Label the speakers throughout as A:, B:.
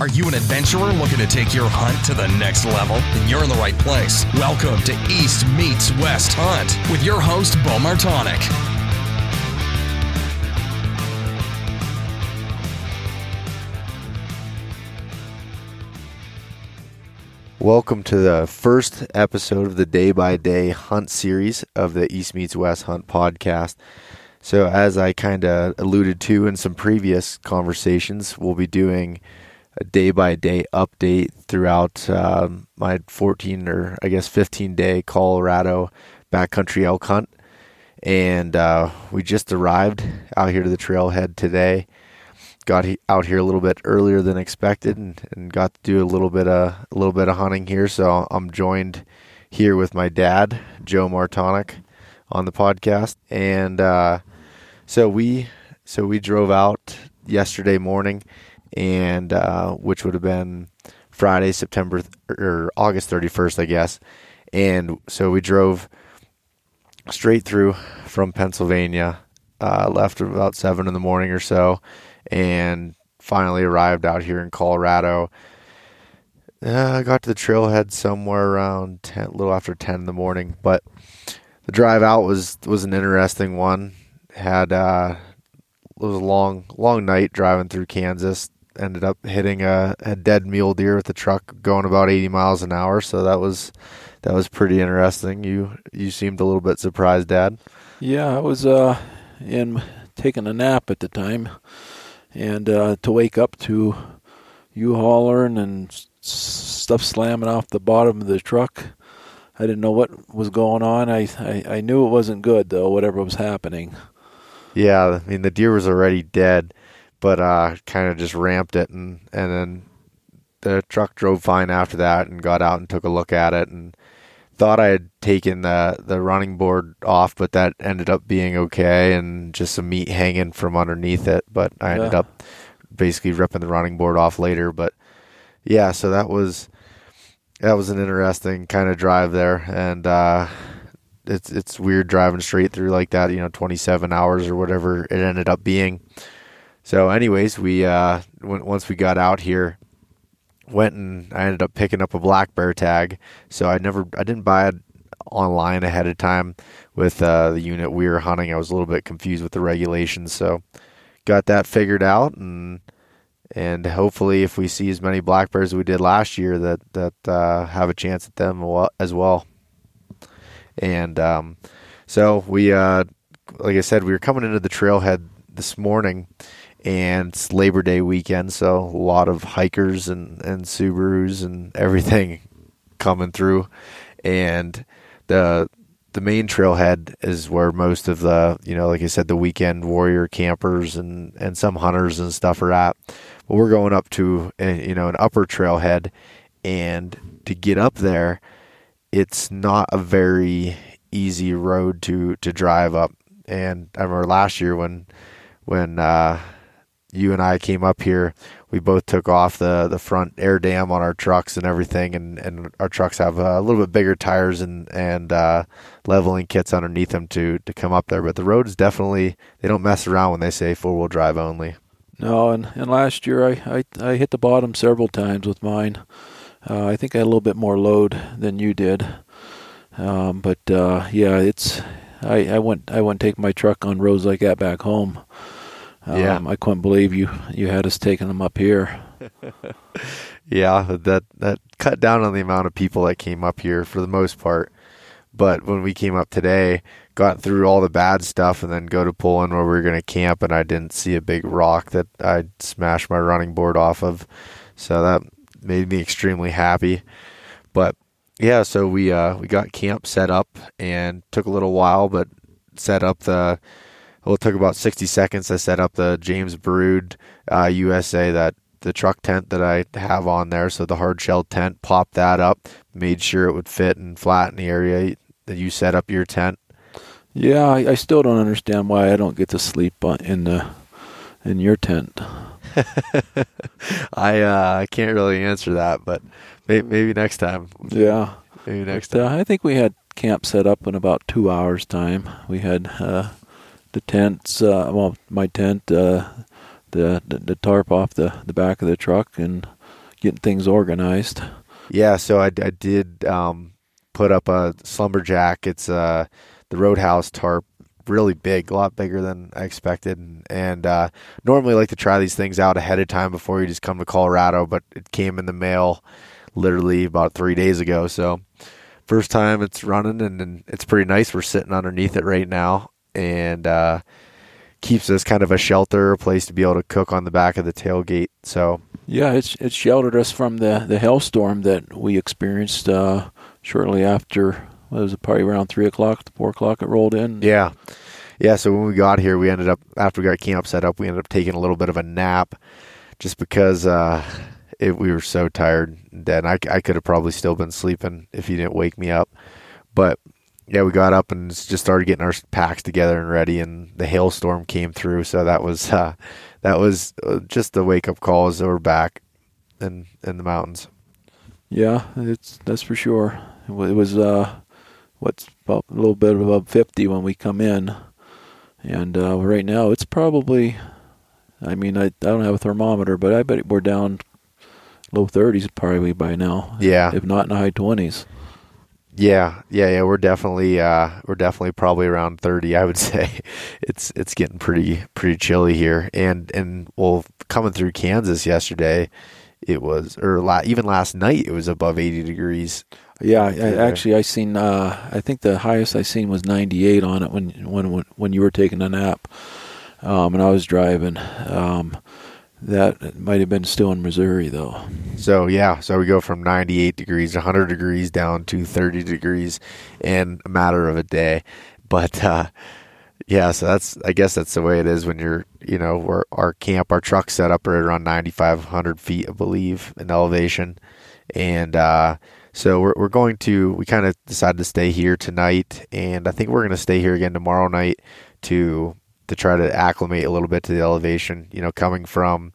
A: Are you an adventurer looking to take your hunt to the next level? Then you're in the right place. Welcome to East Meets West Hunt with your host, Bo Martonic.
B: Welcome to the first episode of the day by day hunt series of the East Meets West Hunt podcast. So, as I kind of alluded to in some previous conversations, we'll be doing a day by day update throughout um, my 14 or I guess 15 day Colorado backcountry elk hunt. And uh, we just arrived out here to the trailhead today got he, out here a little bit earlier than expected and, and got to do a little bit of a little bit of hunting here. So I'm joined here with my dad, Joe Martonic, on the podcast, and uh, so we so we drove out yesterday morning, and uh, which would have been Friday, September or August 31st, I guess, and so we drove straight through from Pennsylvania. Uh, left about seven in the morning or so, and finally arrived out here in Colorado. Uh, I got to the trailhead somewhere around 10, a little after 10 in the morning, but the drive out was was an interesting one. Had uh, it was a long long night driving through Kansas. Ended up hitting a, a dead mule deer with the truck going about 80 miles an hour, so that was that was pretty interesting. You you seemed a little bit surprised, Dad.
C: Yeah, I was uh, in taking a nap at the time and uh, to wake up to you hollering and stuff slamming off the bottom of the truck. I didn't know what was going on. I, I, I knew it wasn't good though. Whatever was happening.
B: Yeah, I mean the deer was already dead, but uh, kind of just ramped it, and and then the truck drove fine after that, and got out and took a look at it, and thought I had taken the the running board off, but that ended up being okay, and just some meat hanging from underneath it. But I ended
C: Yeah.
B: up basically ripping the running board off later. But yeah, so that was that was an interesting kind of drive there, and uh, it's it's weird driving straight through like that. You know, twenty seven hours or whatever it ended up being. So, anyways, we uh, once we got out here, went and I ended up picking up a black bear tag. So I never, I didn't buy it online ahead of time with uh, the unit we were hunting. I was a little bit confused with the regulations, so got that figured out, and and hopefully, if we see as many black bears as we did last year, that that uh, have a chance at them as well. And um, so we, uh, like I said, we were coming into the trailhead this morning and it's Labor Day weekend, so a lot of hikers and, and Subarus and everything coming through. And the the main trailhead is where most of the you know, like I said, the weekend warrior campers and, and some hunters and stuff are at. But we're going up to uh, you know an upper trailhead, and to get up there, it's not a very easy road to to drive up. And I remember last year when when uh, you and I came up here, we both took off the, the front air dam on our trucks and everything, and, and our trucks have a little bit bigger tires and and uh, leveling kits underneath them to to come up there. But the road is definitely they don't mess around when they say four wheel drive only.
C: No, and, and last year I, I I hit the bottom several times with mine. Uh, I think I had a little bit more load than you did. Um, but uh, yeah, it's I, I went I went take my truck on roads like that back home. Um,
B: Yeah.
C: I couldn't believe you you had us taking them up here.
B: Yeah, that that cut down on the amount of people that came up here for the most part. But when we came up today, got through all the bad stuff, and then go to pull in where we were going to camp, and I didn't see a big rock that I smashed my running board off of. So that made me extremely happy. But yeah, so we uh, we got camp set up and took a little while, but set up the. Well, it took about sixty seconds to set up the James Baroud uh, USA that the truck tent that I have on there. So the hard shell tent, popped that up, made sure it would fit and flatten the area that you set up your tent.
C: Yeah, I, I still don't understand why I don't get to sleep in the in your tent.
B: I uh, I can't really answer that, but maybe, maybe next time.
C: Yeah.
B: Maybe next
C: But, uh,
B: time.
C: I think we had camp set up in about two hours' time. We had uh, the tents, uh, well, my tent, uh, the, the the tarp off the, the back of the truck, and getting things organized.
B: Yeah, so I, I did um, put up a slumberjack. It's uh, the Roadhouse tarp, really big, a lot bigger than I expected. And, and uh, normally I like to try these things out ahead of time before you just come to Colorado, but it came in the mail literally about three days ago. So first time it's running, and, and it's pretty nice. We're sitting underneath it right now, and uh, keeps us kind of a shelter, a place to be able to cook on the back of the tailgate. So
C: yeah, it's it sheltered us from the the hailstorm that we experienced uh, shortly after. It was probably around three o'clock, four o'clock. It rolled in.
B: Yeah, yeah. So when we got here, we ended up after we got camp set up, we ended up taking a little bit of a nap, just because uh, it, we were so tired. Then I I could have probably still been sleeping if you didn't wake me up, but yeah, we got up and just started getting our packs together and ready, and the hailstorm came through. So that was uh, that was uh, just the wake up call as we're back in in the mountains.
C: Yeah, it's that's for sure. It was uh, what's about a little bit above fifty when we come in, and uh, right now it's probably. I mean, I I don't have a thermometer, but I bet we're down low thirties probably by now.
B: Yeah,
C: if not in the high twenties.
B: Yeah, yeah, yeah. We're definitely uh, we're definitely probably around thirty. I would say it's it's getting pretty pretty chilly here, and and well, coming through Kansas yesterday, it was or la- even last night it was above eighty degrees.
C: Yeah, I, actually, I seen. Uh, I think the highest I seen was ninety eight on it when when when you were taking a nap, um, and I was driving. Um, that might have been still in Missouri, though.
B: So yeah, so we go from 98 degrees, 100 degrees down to 30 degrees in a matter of a day. But uh, yeah, so that's I guess that's the way it is when you're you know we're, our camp, our truck set up right around 9,500 feet, I believe, in elevation, and uh, so we're we're going to we kind of decided to stay here tonight, and I think we're going to stay here again tomorrow night to to try to acclimate a little bit to the elevation. You know, coming from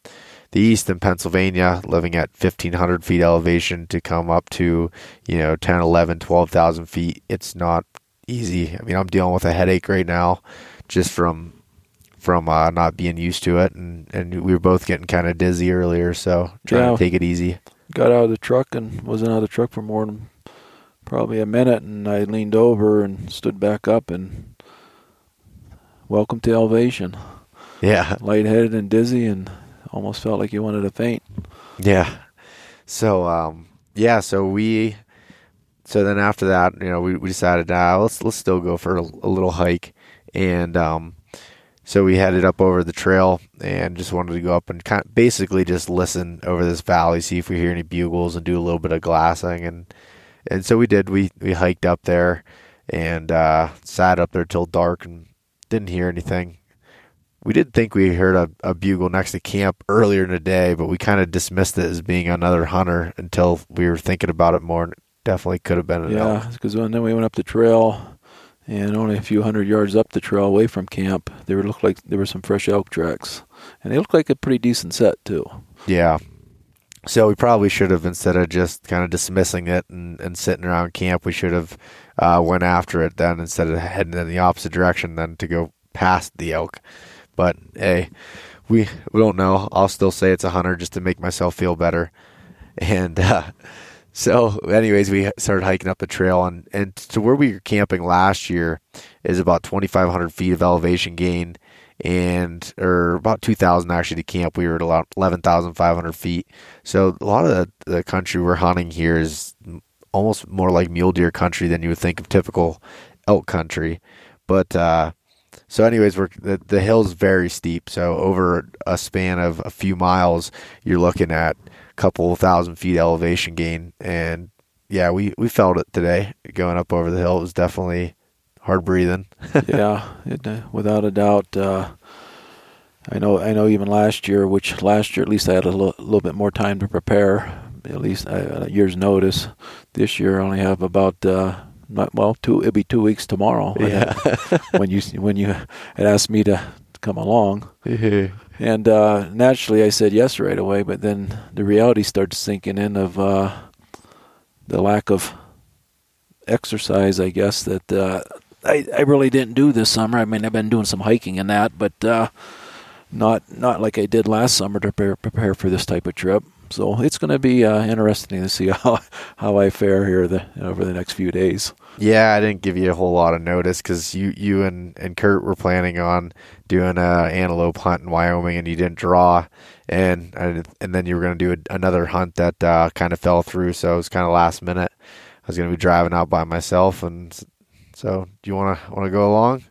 B: the east in Pennsylvania, living at 1,500 feet elevation to come up to, you know, 10, 11, 12,000 feet, it's not easy. I mean, I'm dealing with a headache right now just from from uh, not being used to it, and, and we were both getting kind of dizzy earlier, so trying to take it easy.
C: Got out of the truck and wasn't out of the truck for more than probably a minute, and I leaned over and stood back up and welcome to elevation.
B: Yeah.
C: Lightheaded and dizzy and almost felt like you wanted to faint.
B: Yeah. So um yeah, so we so then after that, you know, we, we decided ah, let's let's still go for a, a little hike and um so we headed up over the trail and just wanted to go up and kind of basically just listen over this valley, see if we hear any bugles and do a little bit of glassing and and so we did. We we hiked up there and uh, sat up there till dark and didn't hear anything. We did think we heard a, a bugle next to camp earlier in the day, but we kind of dismissed it as being another hunter until we were thinking about it more. And it definitely could have been an
C: yeah, because then we went up the trail, and only a few hundred yards up the trail away from camp, there looked like there were some fresh elk tracks, and they looked like a pretty decent set too.
B: Yeah. So we probably should have, instead of just kind of dismissing it and, and sitting around camp, we should have uh, went after it then instead of heading in the opposite direction then to go past the elk. But hey, we we don't know. I'll still say it's a hunter just to make myself feel better. And uh, so, anyways, we started hiking up the trail, and and to where we were camping last year is about 2,500 feet of elevation gain, and or about 2,000 actually to camp. We were at about 11,500 feet. So a lot of the, the country we're hunting here is almost more like mule deer country than you would think of typical elk country. But uh, so, anyways, we're the, the hill's very steep. So over a span of a few miles, you're looking at couple thousand feet elevation gain, and yeah, we we felt it today going up over the hill. It was definitely hard breathing.
C: yeah, it, uh, without a doubt. Uh, I know. I know. Even last year, which last year at least I had a little, little bit more time to prepare at least a uh, year's notice. This year, I only have about uh, not, well, two. It'll be two weeks tomorrow.
B: Yeah.
C: when you when you had asked me to come along,
B: mm-hmm.
C: and uh, naturally I said yes right away. But then the reality starts sinking in of uh, the lack of exercise. I guess that uh, I I really didn't do this summer. I mean, I've been doing some hiking and that, but uh, not not like I did last summer to prepare, prepare for this type of trip. So it's going to be uh, interesting to see how how I fare here the, over the next few days.
B: Yeah, I didn't give you a whole lot of notice because you you and, and Kurt were planning on doing a antelope hunt in Wyoming, and you didn't draw, and and then you were going to do a, another hunt that uh, kind of fell through, so it was kind of last minute. I was going to be driving out by myself, and so do you want to want to go along?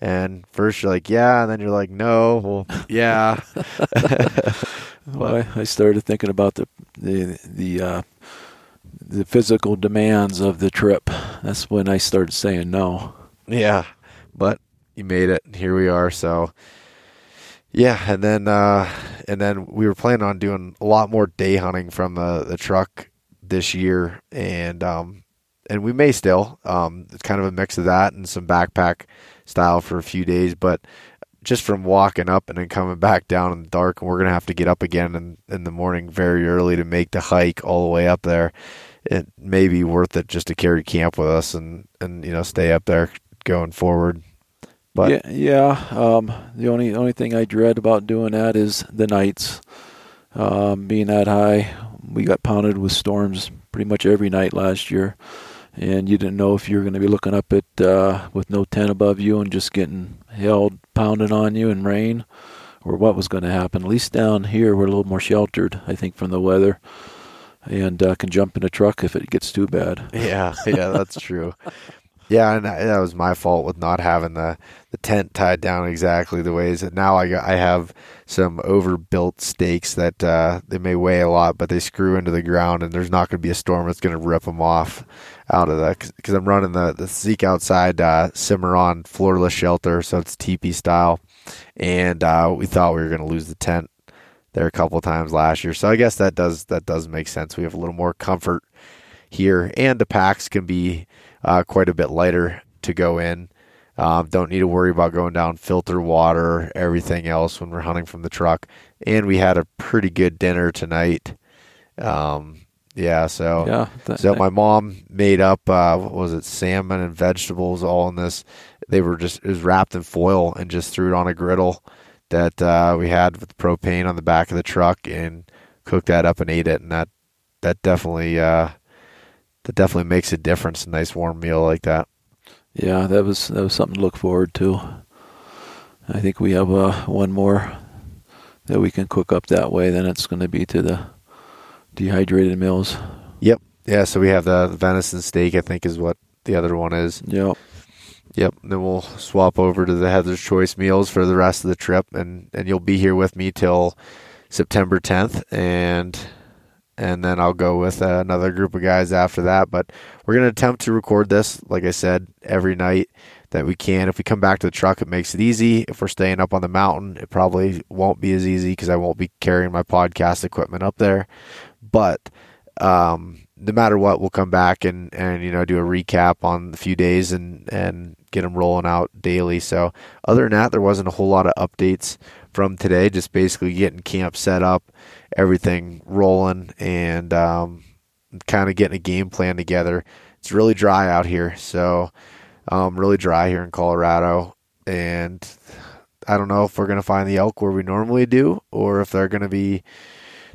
B: And first you're like, yeah, and then you're like, no, well, yeah.
C: well, I, I, started thinking about the the the uh, the physical demands of the trip. That's when I started saying no.
B: Yeah, but you made it. Here we are. So yeah, and then uh, and then we were planning on doing a lot more day hunting from the the truck this year, and um, and we may still. Um, it's kind of a mix of that and some backpack style for a few days, but just from walking up and then coming back down in the dark, and we're gonna have to get up again in, in the morning very early to make the hike all the way up there. It may be worth it just to carry camp with us and and you know stay up there going forward. But
C: yeah, yeah. Um, the only only thing I dread about doing that is the nights. Um, being that high, we got pounded with storms pretty much every night last year and you didn't know if you were going to be looking up at uh, with no tent above you and just getting held pounding on you in rain, or what was going to happen. At least down here, we're a little more sheltered, I think, from the weather, and uh, can jump in a truck if it gets too bad.
B: Yeah, yeah, that's true. Yeah, and that was my fault with not having the, the tent tied down exactly the ways that now I got, I have some overbuilt stakes that uh, they may weigh a lot, but they screw into the ground, and there's not going to be a storm that's going to rip them off out of that because I'm running the the Seek Outside uh, Cimarron floorless shelter, so it's teepee style, and uh, we thought we were going to lose the tent there a couple times last year, so I guess that does that does make sense. We have a little more comfort here, and the packs can be uh, quite a bit lighter to go in. Um, don't need to worry about going down filter water, everything else when we're hunting from the truck. And we had a pretty good dinner tonight. Um, yeah, so
C: yeah,
B: that, so my mom made up uh, what was it, salmon and vegetables all in this. They were just it was wrapped in foil and just threw it on a griddle that uh, we had with propane on the back of the truck and cooked that up and ate it. And that that definitely uh, that definitely makes a difference. A nice warm meal like that.
C: Yeah, that was that was something to look forward to. I think we have uh, one more that we can cook up that way. Then it's going to be to the dehydrated meals.
B: Yep. Yeah. So we have the venison steak. I think is what the other one is.
C: Yep.
B: Yep. Then we'll swap over to the Heather's Choice meals for the rest of the trip, and and you'll be here with me till September 10th, and and then I'll go with uh, another group of guys after that. But we're going to attempt to record this, like I said, every night that we can. If we come back to the truck, it makes it easy. If we're staying up on the mountain, it probably won't be as easy because I won't be carrying my podcast equipment up there. But um, no matter what, we'll come back and, and you know do a recap on the few days and and get them rolling out daily. So other than that, there wasn't a whole lot of updates from today. Just basically getting camp set up everything rolling and um, kind of getting a game plan together. It's really dry out here, so um, really dry here in Colorado, and I don't know if we're gonna find the elk where we normally do, or if they're gonna be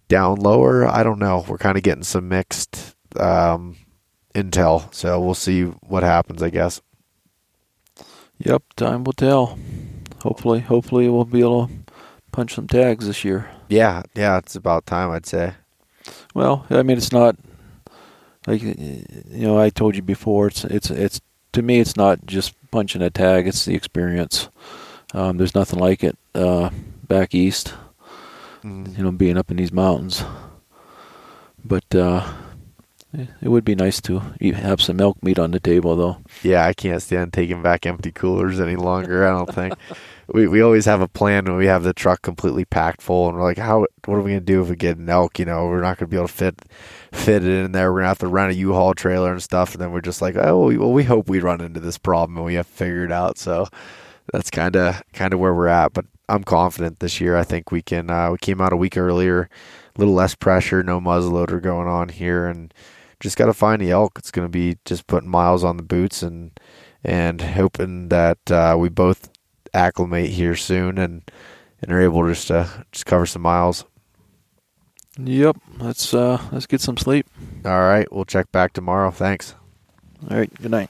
B: down lower. I don't know. We're kind of getting some mixed um, intel, so we'll see what happens. I guess.
C: Yep, time will tell. Hopefully, hopefully we'll be able to punch some tags this year.
B: Yeah, yeah, it's about time, I'd say.
C: Well, I mean, it's not like you know I told you before. It's it's it's to me, it's not just punching a tag. It's the experience. Um, there's nothing like it uh, back east. Mm. You know, being up in these mountains. But uh, it would be nice to have some elk meat on the table, though.
B: Yeah, I can't stand taking back empty coolers any longer. I don't think. we we always have a plan when we have the truck completely packed full, and we're like, how what are we gonna do if we get an elk? You know, we're not gonna be able to fit fit it in there. We're gonna have to rent a U-Haul trailer and stuff, and then we're just like, oh well, we hope we run into this problem and we have figured it out. So that's kind of kind of where we're at. But I'm confident this year. I think we can. Uh, we came out a week earlier, a little less pressure, no muzzleloader going on here, and just got to find the elk. It's going to be just putting miles on the boots and and hoping that uh, we both acclimate here soon and and are able just to just cover some miles.
C: Yep. Let's uh, let's get some sleep.
B: All right, we'll check back tomorrow. Thanks.
C: All right. Good night.